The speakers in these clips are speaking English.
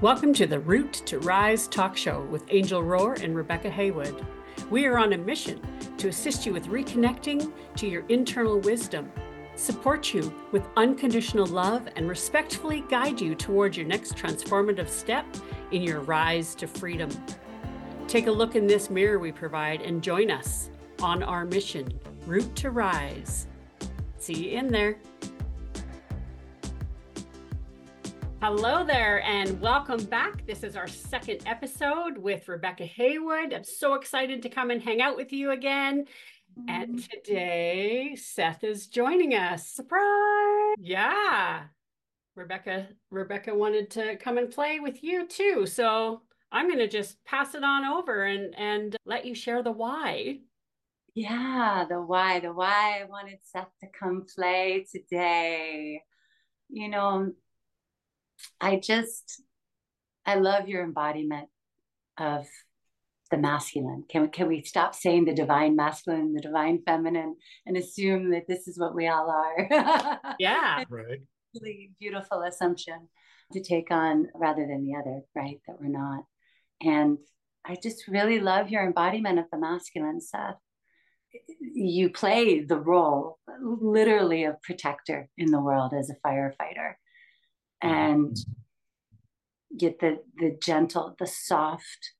Welcome to the Root to Rise talk show with Angel Rohr and Rebecca Haywood. We are on a mission to assist you with reconnecting to your internal wisdom, support you with unconditional love, and respectfully guide you towards your next transformative step in your rise to freedom. Take a look in this mirror we provide and join us on our mission, Root to Rise. See you in there. Hello there, and welcome back. This is our second episode with Rebecca Haywood. I'm so excited to come and hang out with you again. And mm-hmm. today, Seth is joining us. Surprise! Yeah, Rebecca. Rebecca wanted to come and play with you too. So I'm going to just pass it on over and and let you share the why. Yeah, the why. The why I wanted Seth to come play today. You know, I just, I love your embodiment of the masculine. Can, can we stop saying the divine masculine, the divine feminine, and assume that this is what we all are? yeah. Right. Really beautiful assumption to take on rather than the other, right? That we're not. And I just really love your embodiment of the masculine, Seth. You play the role literally of protector in the world as a firefighter and get the the gentle the soft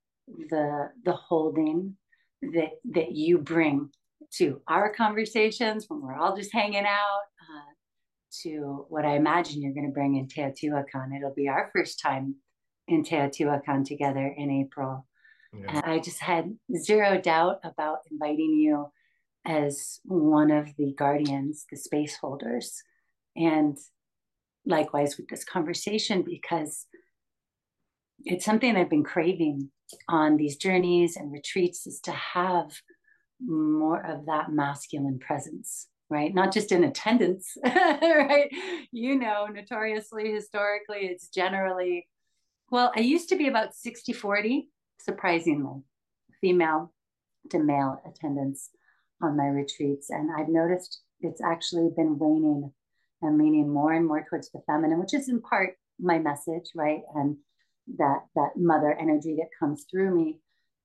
the the holding that that you bring to our conversations when we're all just hanging out uh, to what I imagine you're going to bring in Teotihuacan. It'll be our first time in Teotihuacan together in April. Yeah. And I just had zero doubt about inviting you as one of the guardians, the space holders. And likewise with this conversation because it's something I've been craving on these journeys and retreats is to have more of that masculine presence, right? Not just in attendance, right? You know, notoriously, historically, it's generally, well, I used to be about 60 40, surprisingly, female to male attendance on my retreats. And I've noticed it's actually been waning and leaning more and more towards the feminine, which is in part my message, right? And that that mother energy that comes through me.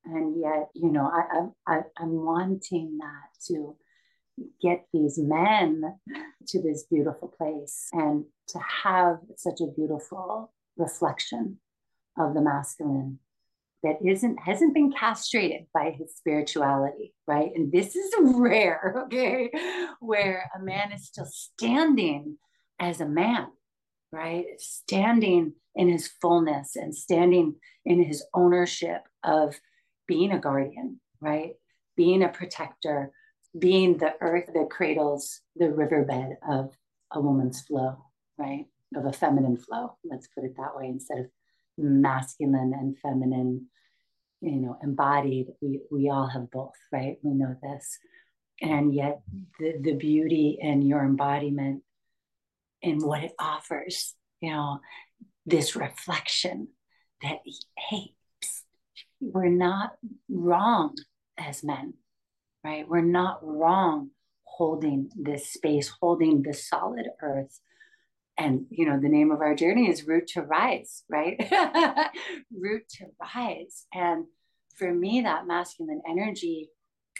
And yet, you know, I, I, I'm wanting that to get these men to this beautiful place and to have such a beautiful reflection of the masculine that isn't hasn't been castrated by his spirituality right? And this is rare okay? Where a man is still standing as a man right? Standing in his fullness and standing in his ownership of being a guardian right? Being a protector being the earth that cradles the riverbed of a woman's flow right? Of a feminine flow let's put it that way instead of masculine and feminine you know embodied we we all have both right? We know this. And yet the, the beauty and your embodiment and what it offers you know this reflection that hey we're not wrong as men right? We're not wrong holding this space holding this solid earth and you know the name of our journey is root to rise right? Root to rise. And for me that masculine energy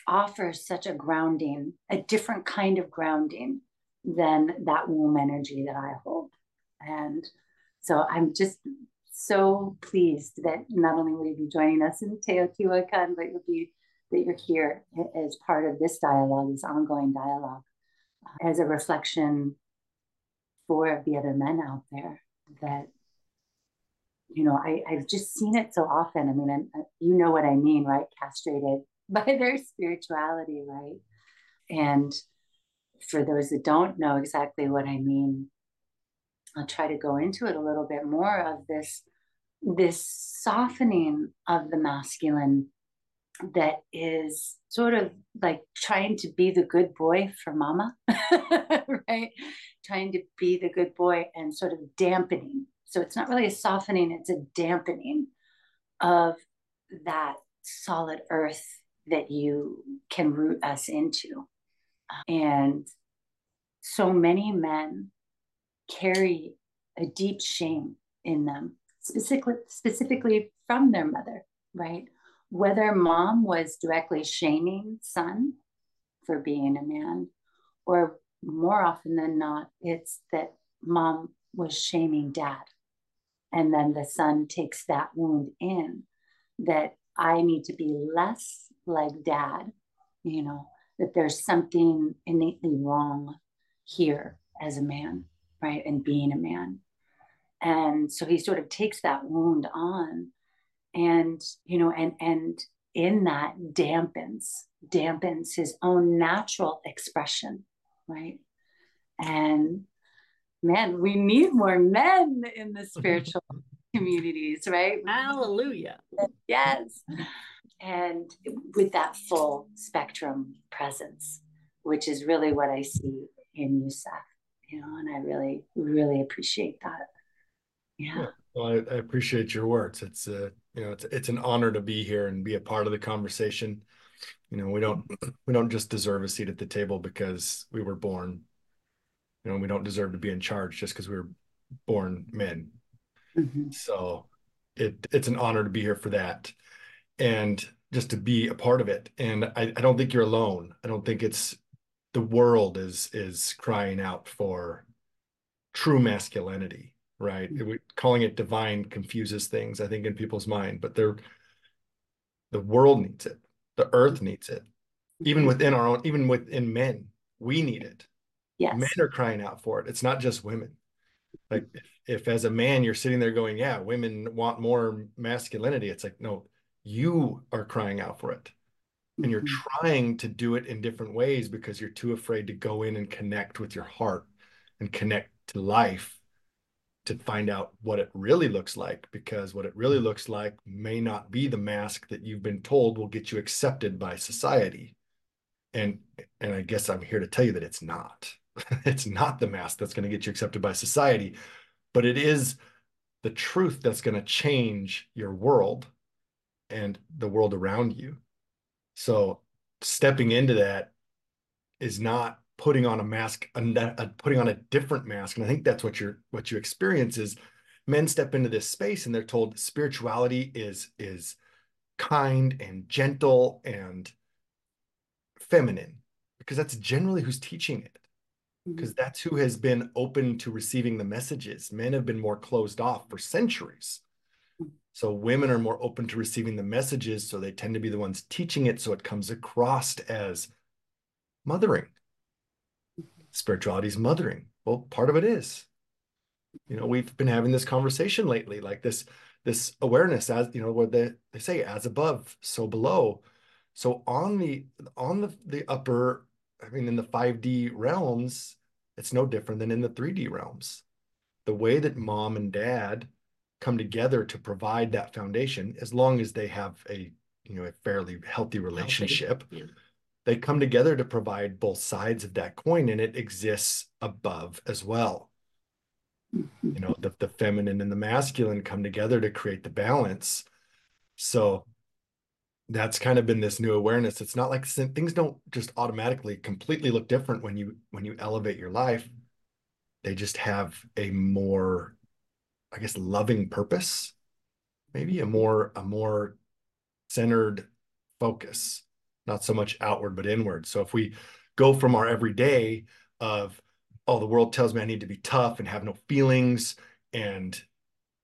offers such a grounding a different kind of grounding than that womb energy that i hold. And so i'm just so pleased that not only will you be joining us in teotihuacan but you'll be that you're here as part of this dialogue this ongoing dialogue as a reflection for the other men out there that you know I, i've just seen it so often. I mean I'm, uh, you know what i mean right? Castrated by their spirituality right? And for those that don't know exactly what i mean i'll try to go into it a little bit more of this this softening of the masculine that is sort of like trying to be the good boy for mama, right? Trying to be the good boy and sort of dampening. So it's not really a softening, it's a dampening of that solid earth that you can root us into. And so many men carry a deep shame in them specifically specifically from their mother, right? Whether mom was directly shaming son for being a man, or more often than not, it's that mom was shaming dad. And then the son takes that wound in that I need to be less like dad, you know, that there's something innately wrong here as a man, right? And being a man. And so he sort of takes that wound on and, you know, and, and in that dampens, dampens his own natural expression, right? And man, we need more men in the spiritual communities, right? Hallelujah. Yes. And with that full spectrum presence, which is really what I see in you, Seth, you know, and I really, really appreciate that. Yeah. Well, I, I, appreciate your words. It's a, uh, you know, it's it's an honor to be here and be a part of the conversation. You know, we don't we don't just deserve a seat at the table because we were born. You know, we don't deserve to be in charge just because we were born men. Mm-hmm. So it it's an honor to be here for that. And just to be a part of it. And I, I don't think you're alone. I don't think it's the world is is crying out for true masculinity right? Mm-hmm. It, calling it divine confuses things, I think, in people's mind, but they're the world needs it, the earth needs it, even mm-hmm. within our own, even within men, we need it. Yes. Men are crying out for it. It's not just women. Like if, if as a man you're sitting there going, yeah, women want more masculinity, it's like, no, you are crying out for it. And you're mm-hmm. trying to do it in different ways because you're too afraid to go in and connect with your heart and connect to life to find out what it really looks like because what it really mm. looks like may not be the mask that you've been told will get you accepted by society. And and i guess i'm here to tell you that it's not. It's not the mask that's going to get you accepted by society but it is the truth that's going to change your world and the world around you. So stepping into that is not putting on a mask, a, a, putting on a different mask. And I think that's what you're what you experience is men step into this space and they're told spirituality is is kind and gentle and feminine because that's generally who's teaching it because mm-hmm. that's who has been open to receiving the messages men have been more closed off for centuries mm. so women are more open to receiving the messages so they tend to be the ones teaching it so it comes across as mothering spirituality is mothering. Well, part of it is. You know, we've been having this conversation lately, like this this awareness as you know, where they, they say as above, so below. So on the on the the upper, I mean, in the 5D realms, it's no different than in the 3D realms. The way that mom and dad come together to provide that foundation, as long as they have a you know a fairly healthy relationship. Healthy. Yeah they come together to provide both sides of that coin and it exists above as well. You know the, the feminine and the masculine come together to create the balance. So that's kind of been this new awareness. It's not like things don't just automatically completely look different when you when you elevate your life. They just have a more i guess loving purpose maybe a more a more centered focus not so much outward but inward. So if we go from our everyday of oh the world tells me I need to be tough and have no feelings and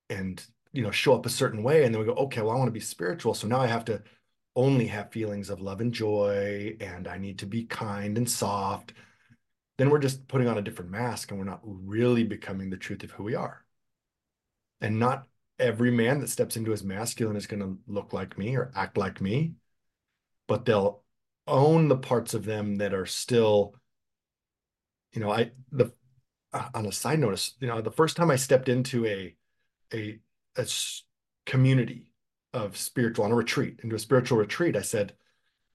and you know show up a certain way and then we go okay well I want to be spiritual so now I have to only have feelings of love and joy and I need to be kind and soft then we're just putting on a different mask and we're not really becoming the truth of who we are and not every man that steps into his masculine is going to look like me or act like me but they'll own the parts of them that are still you know i the uh, on a side notice you know the first time i stepped into a a, a community of spiritual on a retreat into a spiritual retreat i said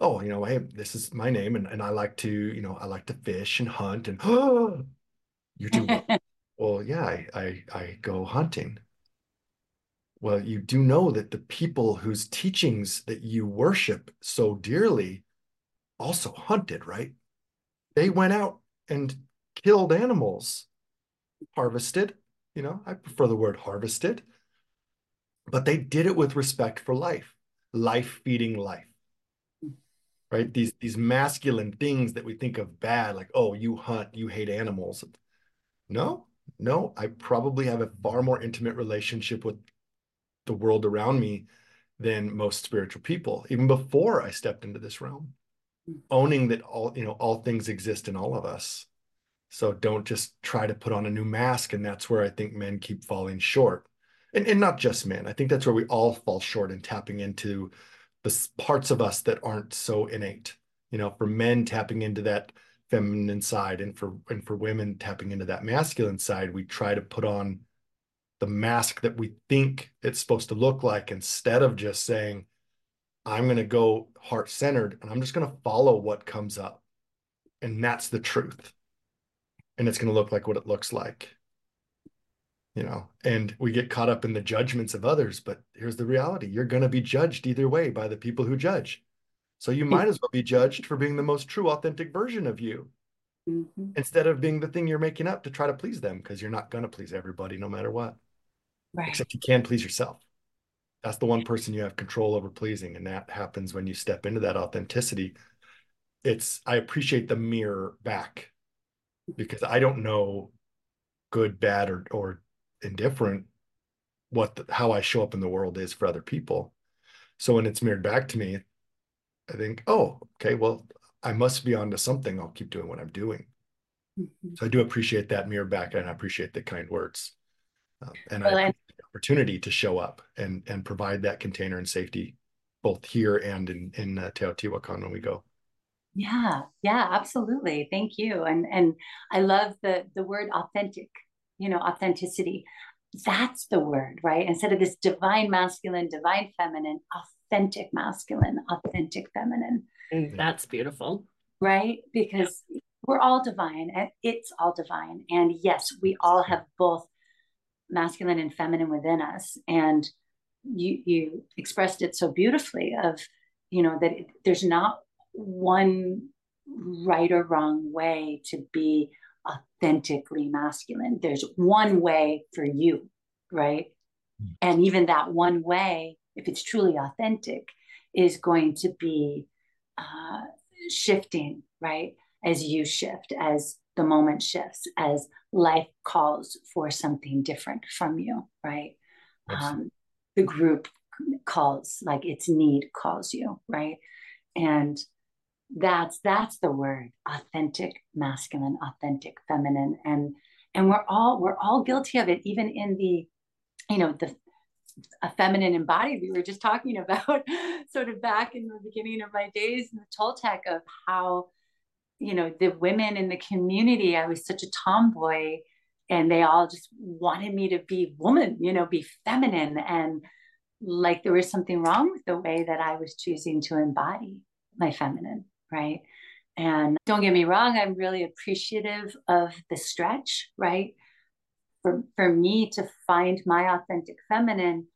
oh you know hey this is my name and, and i like to you know i like to fish and hunt and oh you do well yeah I, I i go hunting well, you do know that the people whose teachings that you worship so dearly also hunted, right? They went out and killed animals, harvested. You know, I prefer the word harvested. but they did it with respect for life, life feeding life. Right? These these masculine things that we think of bad, like, oh, you hunt, you hate animals. No, no, I probably have a far more intimate relationship with the world around me than most spiritual people, even before I stepped into this realm, owning that all, you know, all things exist in all of us. So don't just try to put on a new mask. And that's where I think men keep falling short. And, and not just men. I think that's where we all fall short in tapping into the parts of us that aren't so innate. You know, for men tapping into that feminine side and for and for women tapping into that masculine side, we try to put on the mask that we think it's supposed to look like instead of just saying, I'm going to go heart centered and I'm just going to follow what comes up. And that's the truth. And it's going to look like what it looks like. You know, and we get caught up in the judgments of others, but here's the reality you're going to be judged either way by the people who judge. So you might as well be judged for being the most true, authentic version of you mm-hmm. instead of being the thing you're making up to try to please them because you're not going to please everybody no matter what right. except you can please yourself. That's the one person you have control over pleasing. And that happens when you step into that authenticity. It's, I appreciate the mirror back because I don't know good, bad, or, or indifferent what, the, how I show up in the world is for other people. So when it's mirrored back to me, I think, oh, okay, well, I must be onto something. I'll keep doing what I'm doing. Mm-hmm. So I do appreciate that mirror back and I appreciate the kind words. Uh, and well, I opportunity to show up and and provide that container and safety both here and in in uh, Teotihuacan when we go. Yeah, yeah, absolutely. Thank you. And and I love the the word authentic. You know, authenticity. That's the word, right? Instead of this divine masculine, divine feminine, authentic masculine, authentic feminine. Mm, that's beautiful. Right? Because yeah. we're all divine and it's all divine. And yes, we all have both masculine and feminine within us. And you you expressed it so beautifully of you know that it, there's not one right or wrong way to be authentically masculine. There's one way for you right? Mm. and even that one way if it's truly authentic is going to be uh, shifting right? As you shift as the moment shifts as life calls for something different from you, right? Um, the group calls, like its need calls you, right? And that's that's the word authentic masculine authentic feminine and and we're all we're all guilty of it even in the you know the a feminine embodied we were just talking about sort of back in the beginning of my days in the toltec of how you know the women in the community i was such a tomboy and they all just wanted me to be woman you know be feminine. And like there was something wrong with the way that i was choosing to embody my feminine right? And don't get me wrong i'm really appreciative of the stretch right? For, for me to find my authentic feminine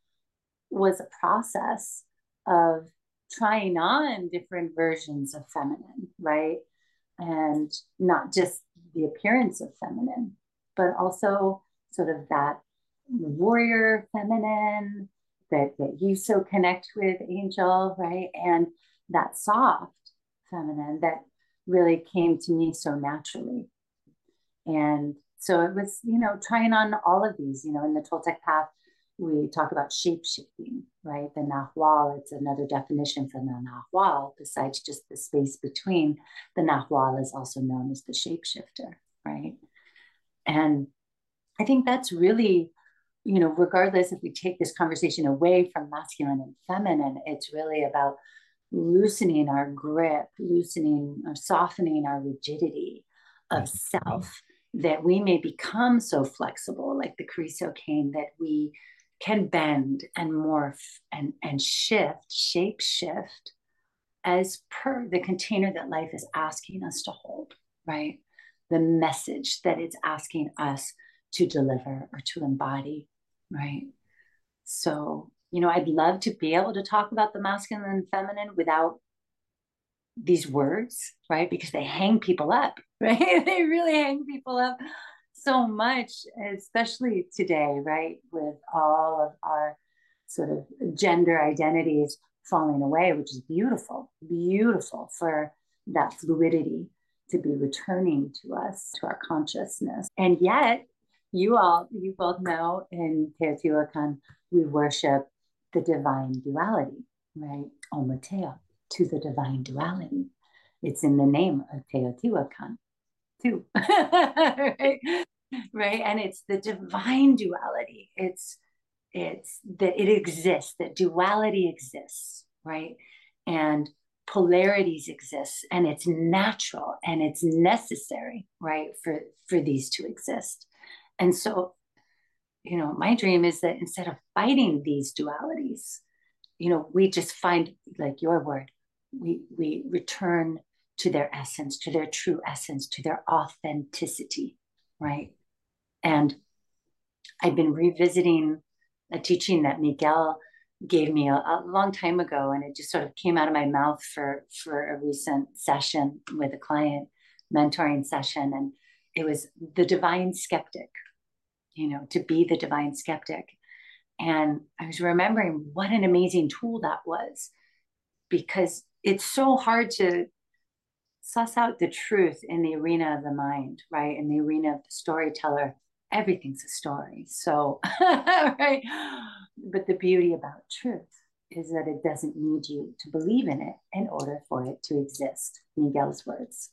was a process of trying on different versions of feminine right and not just the appearance of feminine, but also sort of that warrior feminine that, that you so connect with, Angel, right? And that soft feminine that really came to me so naturally. And so it was, you know, trying on all of these, you know, in the Toltec path, we talk about shape shifting, right? The Nahual, it's another definition for the Nahual, besides just the space between. The Nahual is also known as the shapeshifter, right? And I think that's really, you know, regardless if we take this conversation away from masculine and feminine, it's really about loosening our grip, loosening or softening our rigidity of self that we may become so flexible, like the Carrizo cane, that we can bend and morph and, and shift, shape shift as per the container that life is asking us to hold, right? The message that it's asking us to deliver or to embody, right? So, you know, I'd love to be able to talk about the masculine and feminine without these words, right? Because they hang people up, right? they really hang people up so much, especially today, right? With all of our sort of gender identities falling away, which is beautiful, beautiful for that fluidity to be returning to us, to our consciousness. And yet, you all, you both know in Teotihuacan, we worship the divine duality, right? Ometeotl, to the divine duality. It's in the name of Teotihuacan, too. right? right? And it's the divine duality. It's it's that it exists, that duality exists, right? And polarities exist and it's natural and it's necessary, right, for for these to exist. And so, you know, my dream is that instead of fighting these dualities, you know, we just find like your word, we we return to their essence, to their true essence, to their authenticity, right? And I've been revisiting a teaching that Miguel gave me a, a, long time ago, and it just sort of came out of my mouth for for a recent session with a client, mentoring session, and it was the divine skeptic. You know, to be the divine skeptic, and I was remembering what an amazing tool that was, because it's so hard to suss out the truth in the arena of the mind, right? In the arena of the storyteller everything's a story. So, right. But the beauty about truth is that it doesn't need you to believe in it in order for it to exist. Miguel's words.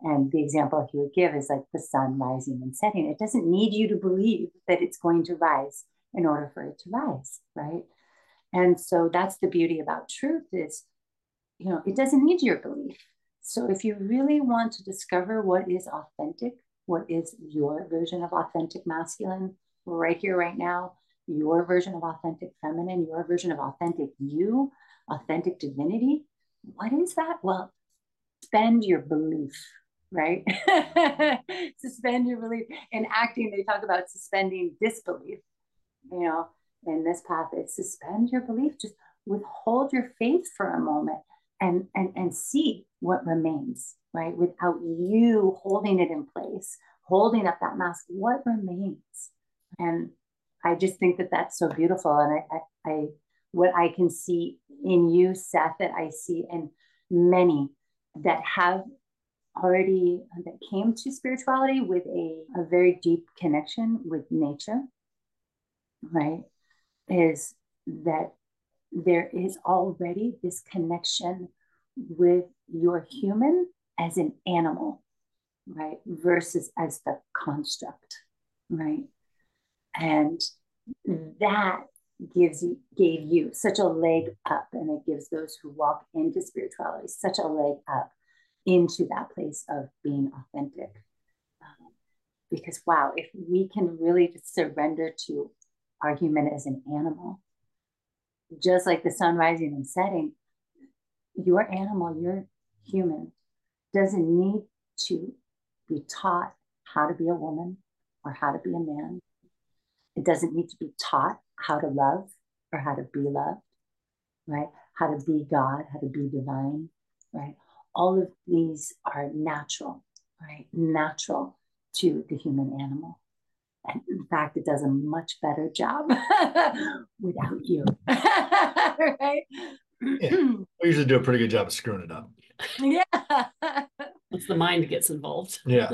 And the example he would give is like the sun rising and setting. It doesn't need you to believe that it's going to rise in order for it to rise, right? And so that's the beauty about truth is, you know, it doesn't need your belief. So if you really want to discover what is authentic what is your version of authentic masculine right here, right now, your version of authentic feminine, your version of authentic you, authentic divinity. What is that? Well, spend your belief, right? Suspend your belief. In acting, they talk about suspending disbelief. You know, in this path, it's suspend your belief. Just withhold your faith for a moment and and and see what remains right? Without you holding it in place, holding up that mask, what remains? And I just think that that's so beautiful. And I, I, I what I can see in you, Seth, that I see in many that have already that came to spirituality with a, a very deep connection with nature, right? Is that there is already this connection with your human as an animal, right? Versus as the construct, right? And that gives you gave you such a leg up and it gives those who walk into spirituality such a leg up into that place of being authentic um, because wow if we can really just surrender to our human as an animal just like the sun rising and setting your animal your human doesn't need to be taught how to be a woman or how to be a man. It doesn't need to be taught how to love or how to be loved, right? How to be God, how to be divine, right? All of these are natural, right? Natural to the human animal. And in fact, it does a much better job without mm-hmm. you, right? Yeah. We usually do a pretty good job of screwing it up. Yeah. Once the mind gets involved. Yeah.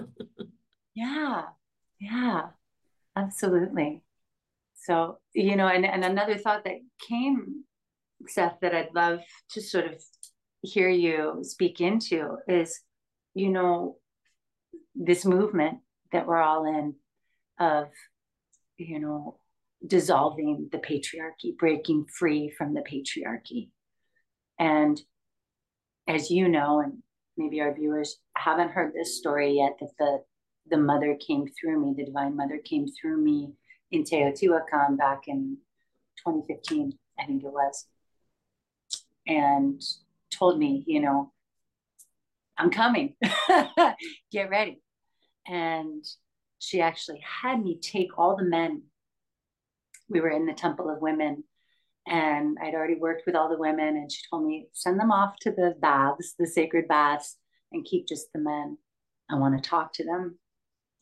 yeah. Yeah. Absolutely. So, you know, and, and another thought that came, Seth, that I'd love to sort of hear you speak into is, you know, this movement that we're all in of, you know, dissolving the patriarchy, breaking free from the patriarchy. And as you know, and maybe our viewers haven't heard this story yet, that the the mother came through me, the divine mother came through me in Teotihuacan back in 2015, I think it was, and told me, you know, I'm coming, get ready. And she actually had me take all the men. We were in the Temple of Women and I'd already worked with all the women, and she told me, send them off to the baths, the sacred baths, and keep just the men. I want to talk to them.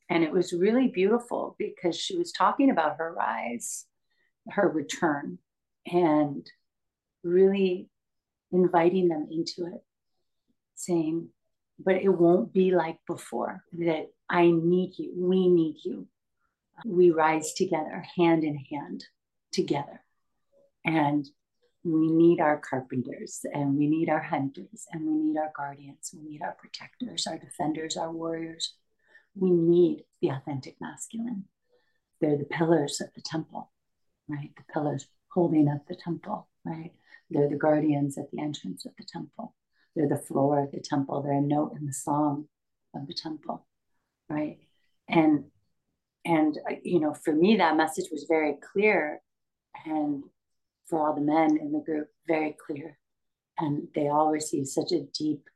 And it was really beautiful because she was talking about her rise, her return, and really inviting them into it, saying, but it won't be like before, that I need you, we need you. We rise together, hand in hand, together. And we need our carpenters and we need our hunters and we need our guardians. We need our protectors, our defenders, our warriors. We need the authentic masculine. They're the pillars of the temple, right? The pillars holding up the temple, right? They're the guardians at the entrance of the temple. They're the floor of the temple. They're a note in the song of the temple, right? And and uh, you know, for me, that message was very clear, and for all the men in the group, very clear. And they all received such a deep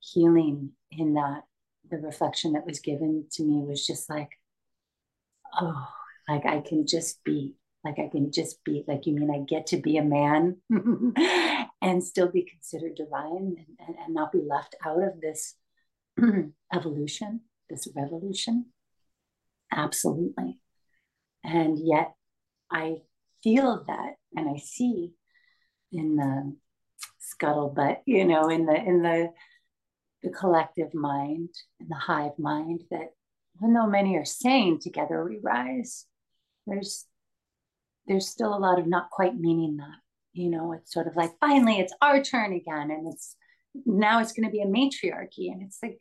healing in that. The reflection that was given to me was just like, oh, like I can just be, like I can just be, like you mean I get to be a man and still be considered divine and, and, and not be left out of this evolution, this revolution? Absolutely. And yet I feel that and I see in the scuttlebutt, you know, in the in the the collective mind, and the hive mind, that even though many are saying together we rise, there's there's still a lot of not quite meaning that. You know, it's sort of like finally it's our turn again, and it's now it's going to be a matriarchy, and it's like,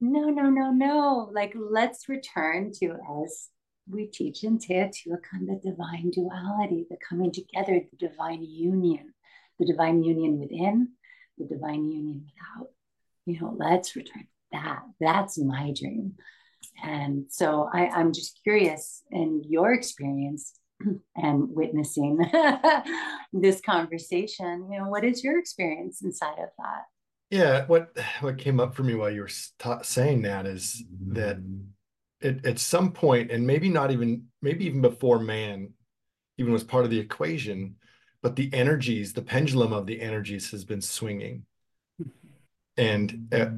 no, no, no, no. Like let's return to as we teach in Teotihuacan the divine duality, the coming together, the divine union, the divine union within, the divine union without. You know, let's return to that. That's my dream. And so I, I'm just curious in your experience and witnessing this conversation, you know, what is your experience inside of that? Yeah, what what came up for me while you were ta- saying that is that at, at some point, and maybe not even, maybe even before man even was part of the equation, but the energies, the pendulum of the energies has been swinging. And uh,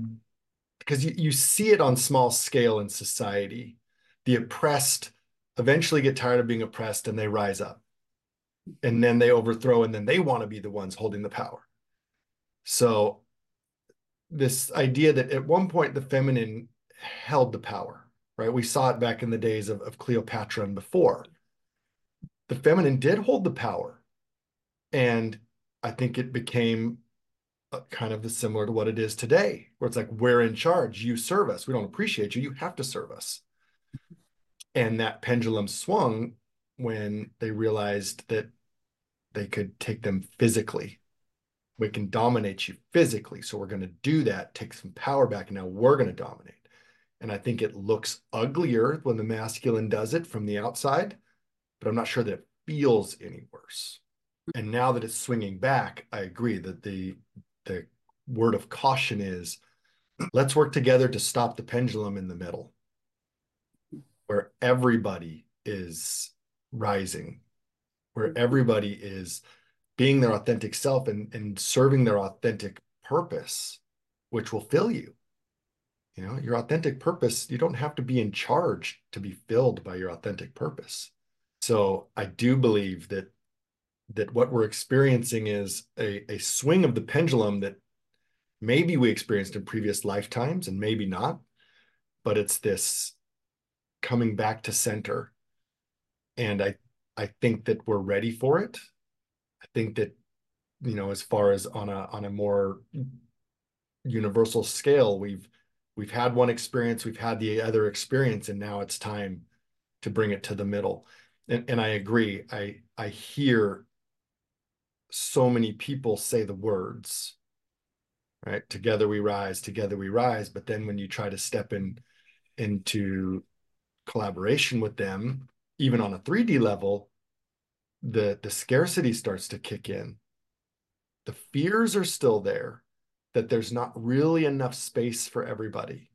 because you, you see it on small scale in society, the oppressed eventually get tired of being oppressed and they rise up. And then they overthrow, and then they want to be the ones holding the power. So, this idea that at one point the feminine held the power right? We saw it back in the days of, of Cleopatra and before. The feminine did hold the power. And I think it became uh, kind of similar to what it is today, where it's like, we're in charge, you serve us. We don't appreciate you, you have to serve us. And that pendulum swung when they realized that they could take them physically. We can dominate you physically. So we're going to do that, take some power back. And now we're going to dominate. And I think it looks uglier when the masculine does it from the outside, but I'm not sure that it feels any worse. And now that it's swinging back, I agree that the the word of caution is let's work together to stop the pendulum in the middle where everybody is rising, where everybody is being their authentic self and, and serving their authentic purpose, which will fill you. You know, your authentic purpose, you don't have to be in charge to be filled by your authentic purpose. So I do believe that that what we're experiencing is a, a swing of the pendulum that maybe we experienced in previous lifetimes and maybe not, but it's this coming back to center. And I I think that we're ready for it. I think that, you know, as far as on a on a more universal scale, we've we've had one experience, we've had the other experience, and now it's time to bring it to the middle. And, and I agree. I I hear so many people say the words, right? Together we rise, together we rise. But then when you try to step in into collaboration with them, even on a 3D level, the the scarcity starts to kick in. The fears are still there that there's not really enough space for everybody.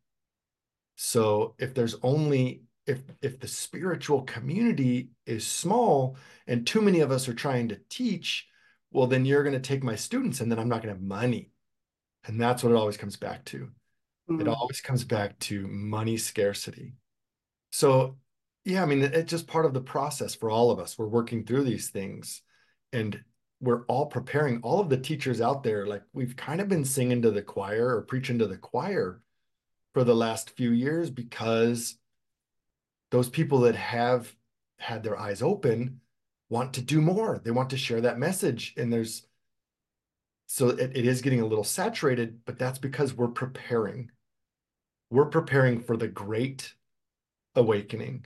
So if there's only if if the spiritual community is small and too many of us are trying to teach, well then you're going to take my students and then I'm not going to have money. And that's what it always comes back to. Mm-hmm. It always comes back to money scarcity. So yeah, I mean it's just part of the process for all of us. We're working through these things and we're all preparing. All of the teachers out there like we've kind of been singing to the choir or preaching to the choir for the last few years because those people that have had their eyes open want to do more. They want to share that message and there's so it, it is getting a little saturated but that's because we're preparing. We're preparing for the great awakening.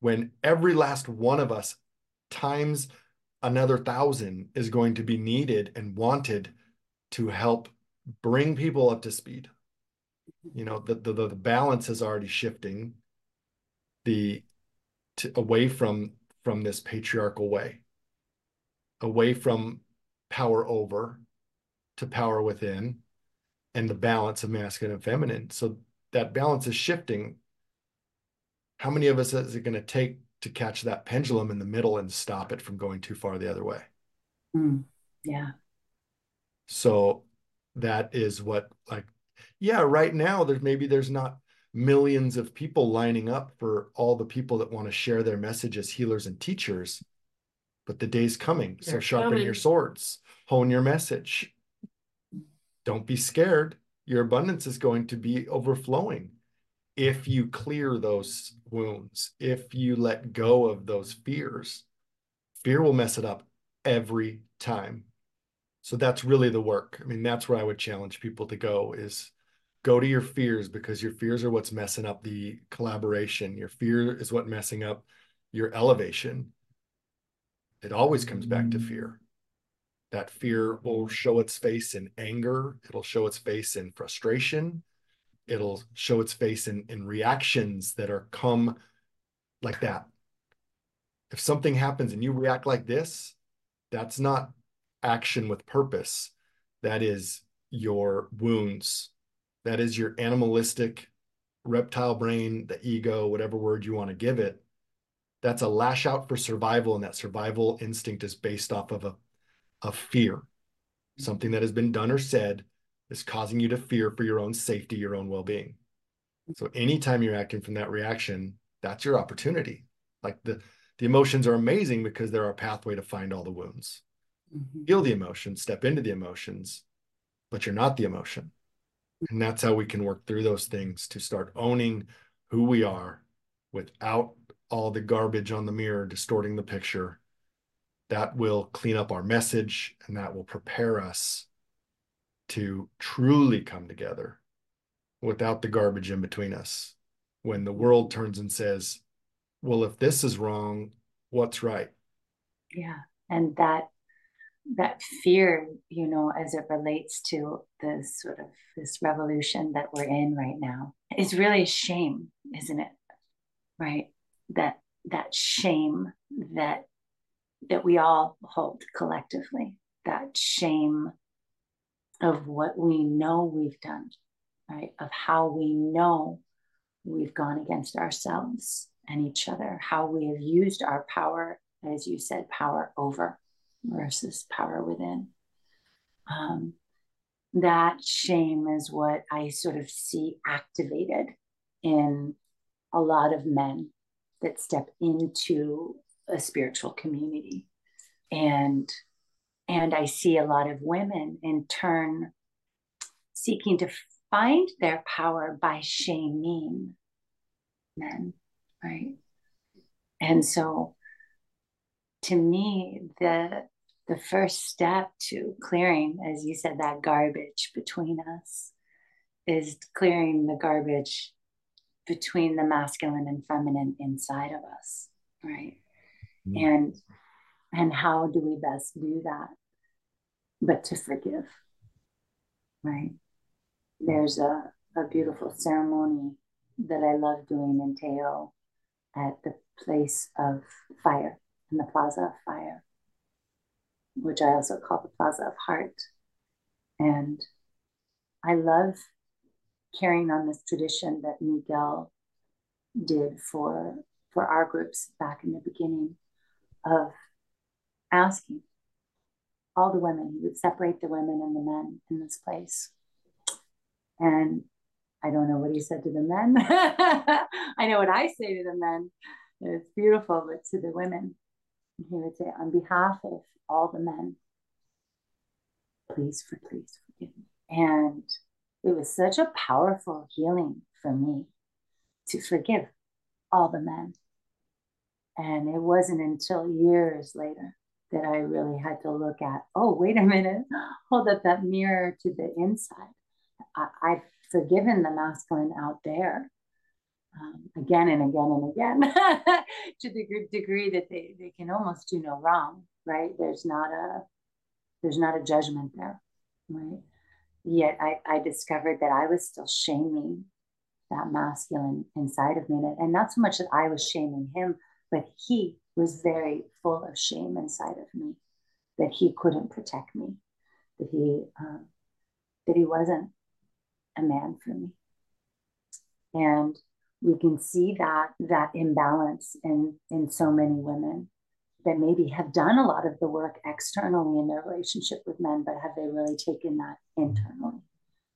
When every last one of us times another thousand is going to be needed and wanted to help bring people up to speed. You know the the, the balance is already shifting the to, away from from this patriarchal way away from power over to power within and the balance of masculine and feminine. So that balance is shifting how many of us is it going to take to catch that pendulum in the middle and stop it from going too far the other way. Mm, yeah. So that is what like yeah, right now there's maybe there's not millions of people lining up for all the people that want to share their message as healers and teachers. But the day's coming. They're so sharpen coming. your swords, hone your message. Don't be scared. Your abundance is going to be overflowing if you clear those wounds, if you let go of those fears, fear will mess it up every time. So that's really the work. I mean, that's where I would challenge people to go is go to your fears because your fears are what's messing up the collaboration. Your fear is what messing up your elevation. It always comes back to fear. That fear will show its face in anger. It'll show its face in frustration it'll show its face in, in reactions that are come like that. If something happens and you react like this, that's not action with purpose. That is your wounds. That is your animalistic reptile brain, the ego, whatever word you want to give it. That's a lash out for survival. And that survival instinct is based off of a, a fear, something that has been done or said is causing you to fear for your own safety, your own well being. So anytime you're acting from that reaction, that's your opportunity. Like the the emotions are amazing because they're our pathway to find all the wounds. Mm-hmm. Feel the emotions, step into the emotions, but you're not the emotion. And that's how we can work through those things to start owning who we are without all the garbage on the mirror distorting the picture. That will clean up our message and that will prepare us to truly come together without the garbage in between us. When the world turns and says, well, if this is wrong, what's right? Yeah. And that that fear, you know, as it relates to this sort of this revolution that we're in right now is really shame, isn't it? Right? That that shame that that we all hold collectively, that shame of what we know we've done, right? Of how we know we've gone against ourselves and each other, how we have used our power, as you said, power over versus power within. Um, that shame is what I sort of see activated in a lot of men that step into a spiritual community. And and I see a lot of women in turn seeking to find their power by shaming men, right? And so to me, the the first step to clearing, as you said, that garbage between us is clearing the garbage between the masculine and feminine inside of us, right? Mm. And and how do we best do that? But to forgive. Right? There's a, a beautiful ceremony that I love doing in Teo at the place of fire, in the Plaza of Fire, which I also call the Plaza of Heart. And I love carrying on this tradition that Miguel did for for our groups back in the beginning of asking all the women. He would separate the women and the men in this place. And I don't know what he said to the men. I know what I say to the men. It's beautiful, but to the women, he would say, on behalf of all the men, please, for please forgive me. And it was such a powerful healing for me to forgive all the men. And it wasn't until years later that I really had to look at, oh, wait a minute, hold up that mirror to the inside. I, have forgiven the masculine out there um, again and again and again to the degree that they, they can almost do no wrong, right? There's not a there's not a judgment there, right? Yet I, I discovered that I was still shaming that masculine inside of me. And, and not so much that I was shaming him, but he was very full of shame inside of me that he couldn't protect me, that he um, that he wasn't a man for me. And we can see that that imbalance in in so many women that maybe have done a lot of the work externally in their relationship with men, but have they really taken that internally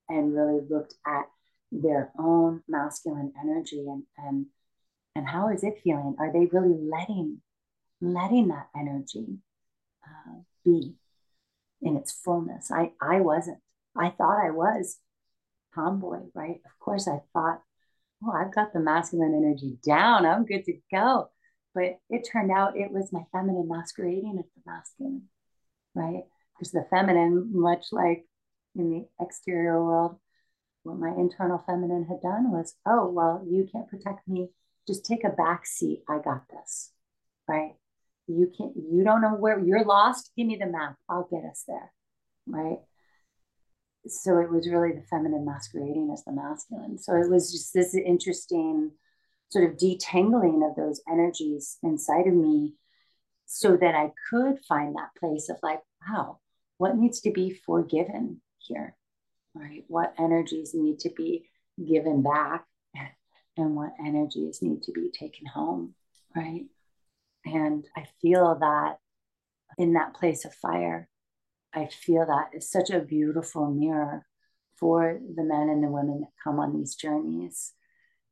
and really looked at their own masculine energy and and and how is it feeling? Are they really letting letting that energy uh, be in its fullness? I I wasn't. I thought I was tomboy, right? Of course, I thought, oh, I've got the masculine energy down. I'm good to go. But it turned out it was my feminine masquerading as the masculine, right? Because the feminine, much like in the exterior world, what my internal feminine had done was, oh, well, you can't protect me. Just take a back seat. I got this, right? You can't, you don't know where you're lost. Give me the map. I'll get us there, right? So it was really the feminine masquerading as the masculine. So it was just this interesting sort of detangling of those energies inside of me so that I could find that place of like, wow, what needs to be forgiven here? Right? What energies need to be given back and what energies need to be taken home? Right? And I feel that in that place of fire, I feel that is such a beautiful mirror for the men and the women that come on these journeys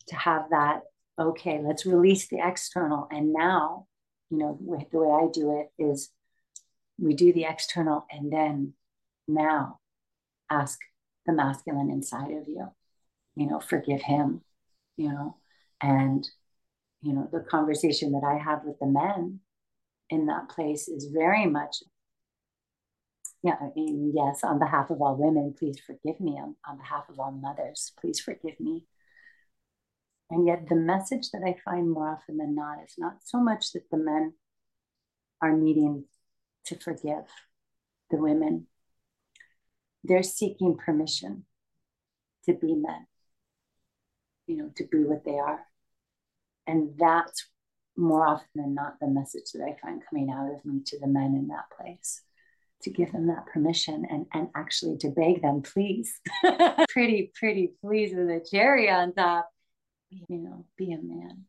to have that okay, let's release the external. And now, you know, the way I do it is we do the external and then now ask the masculine inside of you, you know, forgive him, you know, and, you know, the conversation that I have with the men in that place is very much yeah, I mean, yes, on behalf of all women, please forgive me. On, on behalf of all mothers, please forgive me. And yet, the message that I find more often than not is not so much that the men are needing to forgive the women, they're seeking permission to be men, you know, to be what they are. And that's more often than not the message that I find coming out of me to the men in that place to give them that permission and, and actually to beg them, please, pretty, pretty please with a cherry on top you know, be a man.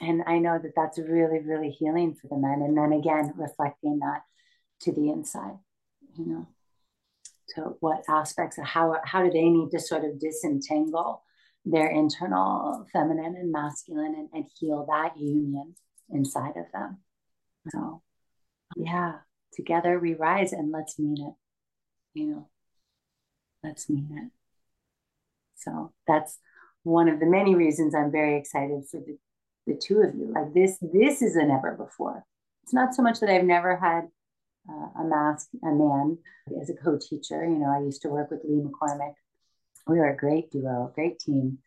And I know that that's really, really healing for the men. And then again, reflecting that to the inside, you know, to what aspects of how, how do they need to sort of disentangle their internal feminine and masculine and, and heal that union inside of them. So, yeah, together we rise and let's mean it, you know, let's mean it. So that's one of the many reasons I'm very excited for the, the two of you. Like this, this is a never before. It's not so much that I've never had uh, a mask, a man as a co-teacher. You know, I used to work with Lee McCormick. We were a great duo, great team.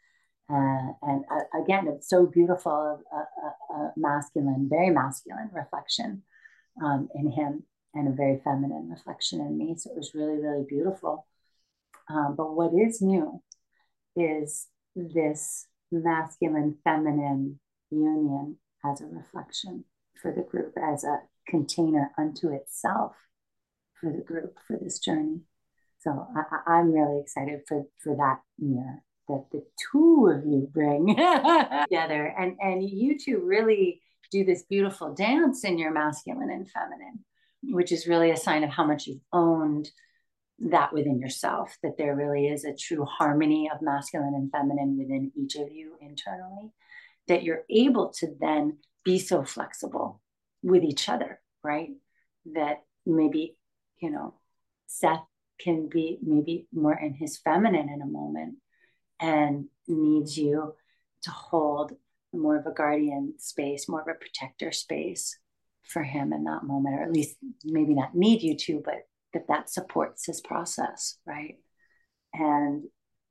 Uh, and uh, again, it's so beautiful, a, a, a masculine, very masculine reflection um, in him and a very feminine reflection in me. So it was really, really beautiful. Um, but what is new is this masculine feminine union as a reflection for the group, as a container unto itself for the group for this journey. So I, am really excited for, for that mirror that the two of you bring together. And, and you two really do this beautiful dance in your masculine and feminine, which is really a sign of how much you've owned that within yourself, that there really is a true harmony of masculine and feminine within each of you internally, that you're able to then be so flexible with each other, right? That maybe, you know, Seth can be maybe more in his feminine in a moment and needs you to hold more of a guardian space, more of a protector space for him in that moment, or at least maybe not need you to, but that that supports his process, right? And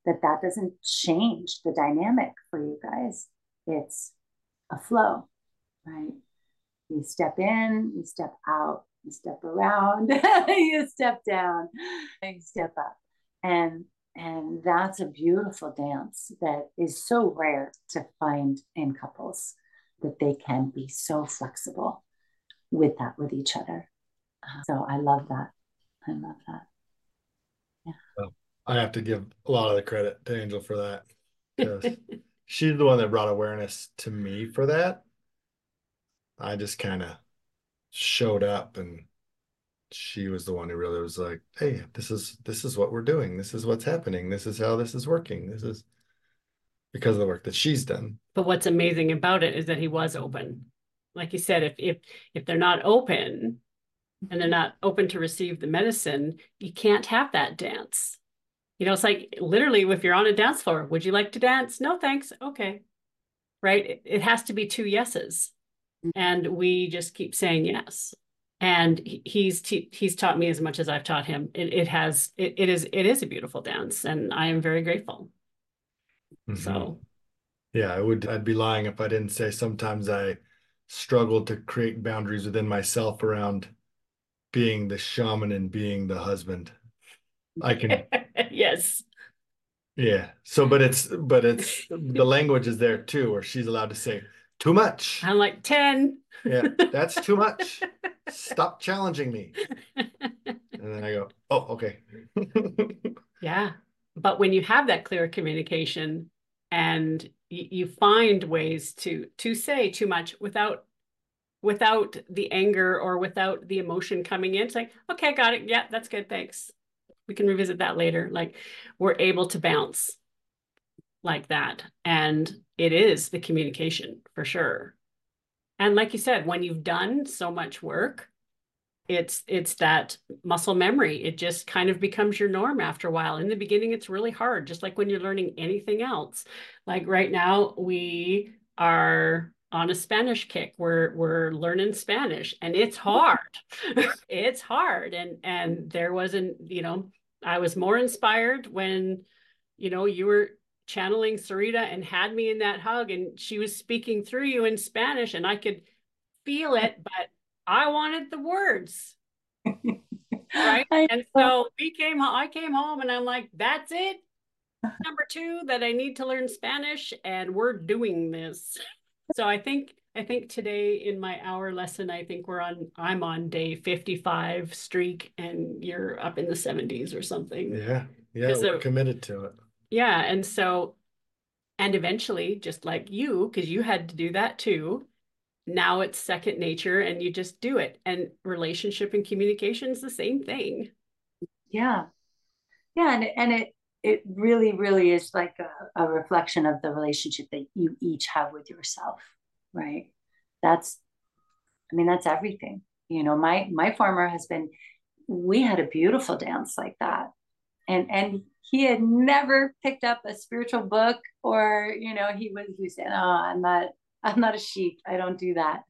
that that doesn't change the dynamic for you guys. It's a flow, right? You step in, you step out, you step around, you step down, you step up. And and that's a beautiful dance that is so rare to find in couples that they can be so flexible with that with each other. Uh, so I love that. I love that. Yeah. Well, I have to give a lot of the credit to Angel for that because she's the one that brought awareness to me for that. I just kind of showed up and she was the one who really was like, "Hey, this is this is what we're doing. This is what's happening. This is how this is working. This is because of the work that she's done." But what's amazing about it is that he was open. Like you said, if if if they're not open and they're not open to receive the medicine, you can't have that dance. You know, it's like literally if you're on a dance floor, would you like to dance? No, thanks. Okay. Right? It, it has to be two yeses. And we just keep saying yes and he's he's taught me as much as I've taught him. It, it has it, it is it is a beautiful dance, and I am very grateful. Mm-hmm. So, yeah, I would I'd be lying if I didn't say sometimes I struggle to create boundaries within myself around being the shaman and being the husband. I can yes. Yeah. So, but it's but it's the language is there too, where she's allowed to say too much. I'm like ten. Yeah, that's too much. Stop challenging me. And then I go, oh, okay. yeah. But when you have that clear communication and y- you find ways to to say too much without without the anger or without the emotion coming in, it's like, okay, got it. Yeah, that's good. Thanks. We can revisit that later. Like we're able to bounce like that. And it is the communication for sure. And like you said, when you've done so much work, it's it's that muscle memory. It just kind of becomes your norm after a while. In the beginning, it's really hard, just like when you're learning anything else. Like right now, we are on a Spanish kick. We're we're learning Spanish and it's hard. it's hard. And and there wasn't, you know, I was more inspired when, you know, you were channeling Sarita and had me in that hug and she was speaking through you in Spanish and I could feel it, but I wanted the words. right. And so we came I came home and I'm like, that's it. Number two, that I need to learn Spanish and we're doing this. So I think I think today in my hour lesson, I think we're on I'm on day 55 streak and you're up in the 70s or something. Yeah. Yeah. We're committed to it. Yeah. And so, and eventually, just like you, because you had to do that too, now it's second nature and you just do it. And relationship and communication is the same thing. Yeah. Yeah. And, and it, it really, really is like a, a reflection of the relationship that you each have with yourself, right? That's, I mean, that's everything. You know, my my former husband, we had a beautiful dance like that and and he had never picked up a spiritual book or you know he was he said oh i'm not i'm not a sheep. I don't do that.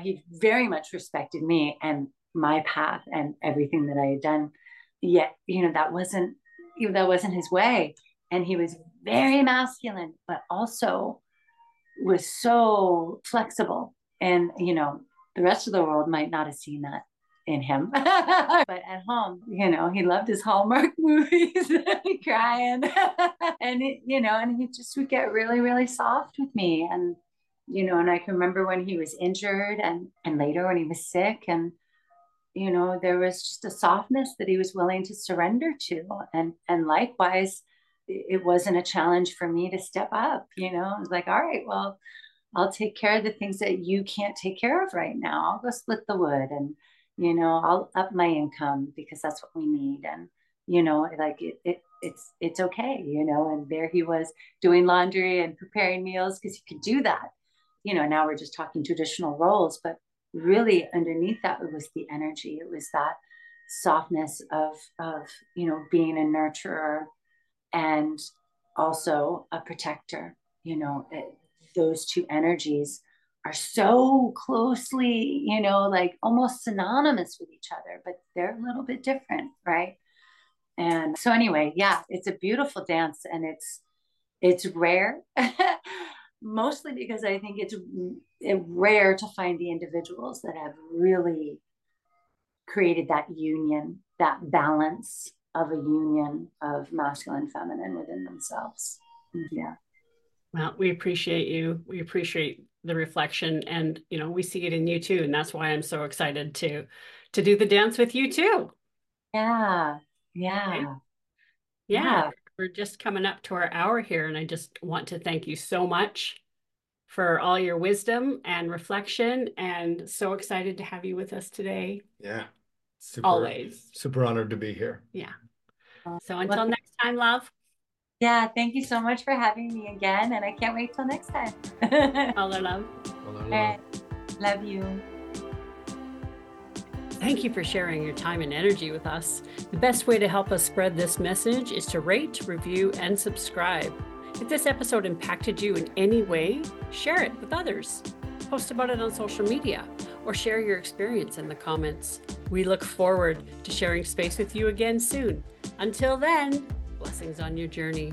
He very much respected me and my path and everything that i had done. Yet you know that wasn't that wasn't his way. And he was very masculine but also was so flexible. And you know the rest of the world might not have seen that in him. but at home, you know, he loved his Hallmark movies, crying. and, it, you know, and he just would get really, really soft with me. And, you know, and I can remember when he was injured and, and later when he was sick. And, you know, there was just a softness that he was willing to surrender to. And, and likewise, it wasn't a challenge for me to step up, you know, I was like, all right, well, I'll take care of the things that you can't take care of right now. I'll go split the wood and, you know i'll up my income because that's what we need. And you know like it, it it's it's okay you know and there he was doing laundry and preparing meals because he could do that. You know now we're just talking traditional roles but really underneath that it was the energy. It was that softness of of you know being a nurturer and also a protector you know it, those two energies are so closely you know like almost synonymous with each other but they're a little bit different right and so anyway yeah it's a beautiful dance and it's it's rare mostly because i think it's rare to find the individuals that have really created that union, that balance of a union of masculine feminine within themselves. Mm-hmm. Yeah. Well, we appreciate you. We appreciate the reflection and you know, we see it in you too and that's why I'm so excited to to do the dance with you too. Yeah. Yeah. Okay. Yeah. yeah. We're just coming up to our hour here and I just want to thank you so much for all your wisdom and reflection and so excited to have you with us today. Yeah. Super, Always. Super honored to be here. Yeah. Uh, so until well, next time, love. Yeah, thank you so much for having me again. And I can't wait till next time. all our love. All our love. Love you. Thank you for sharing your time and energy with us. The best way to help us spread this message is to rate, review, and subscribe. If this episode impacted you in any way, share it with others. Post about it on social media or share your experience in the comments. We look forward to sharing space with you again soon. Until then, blessings on your journey.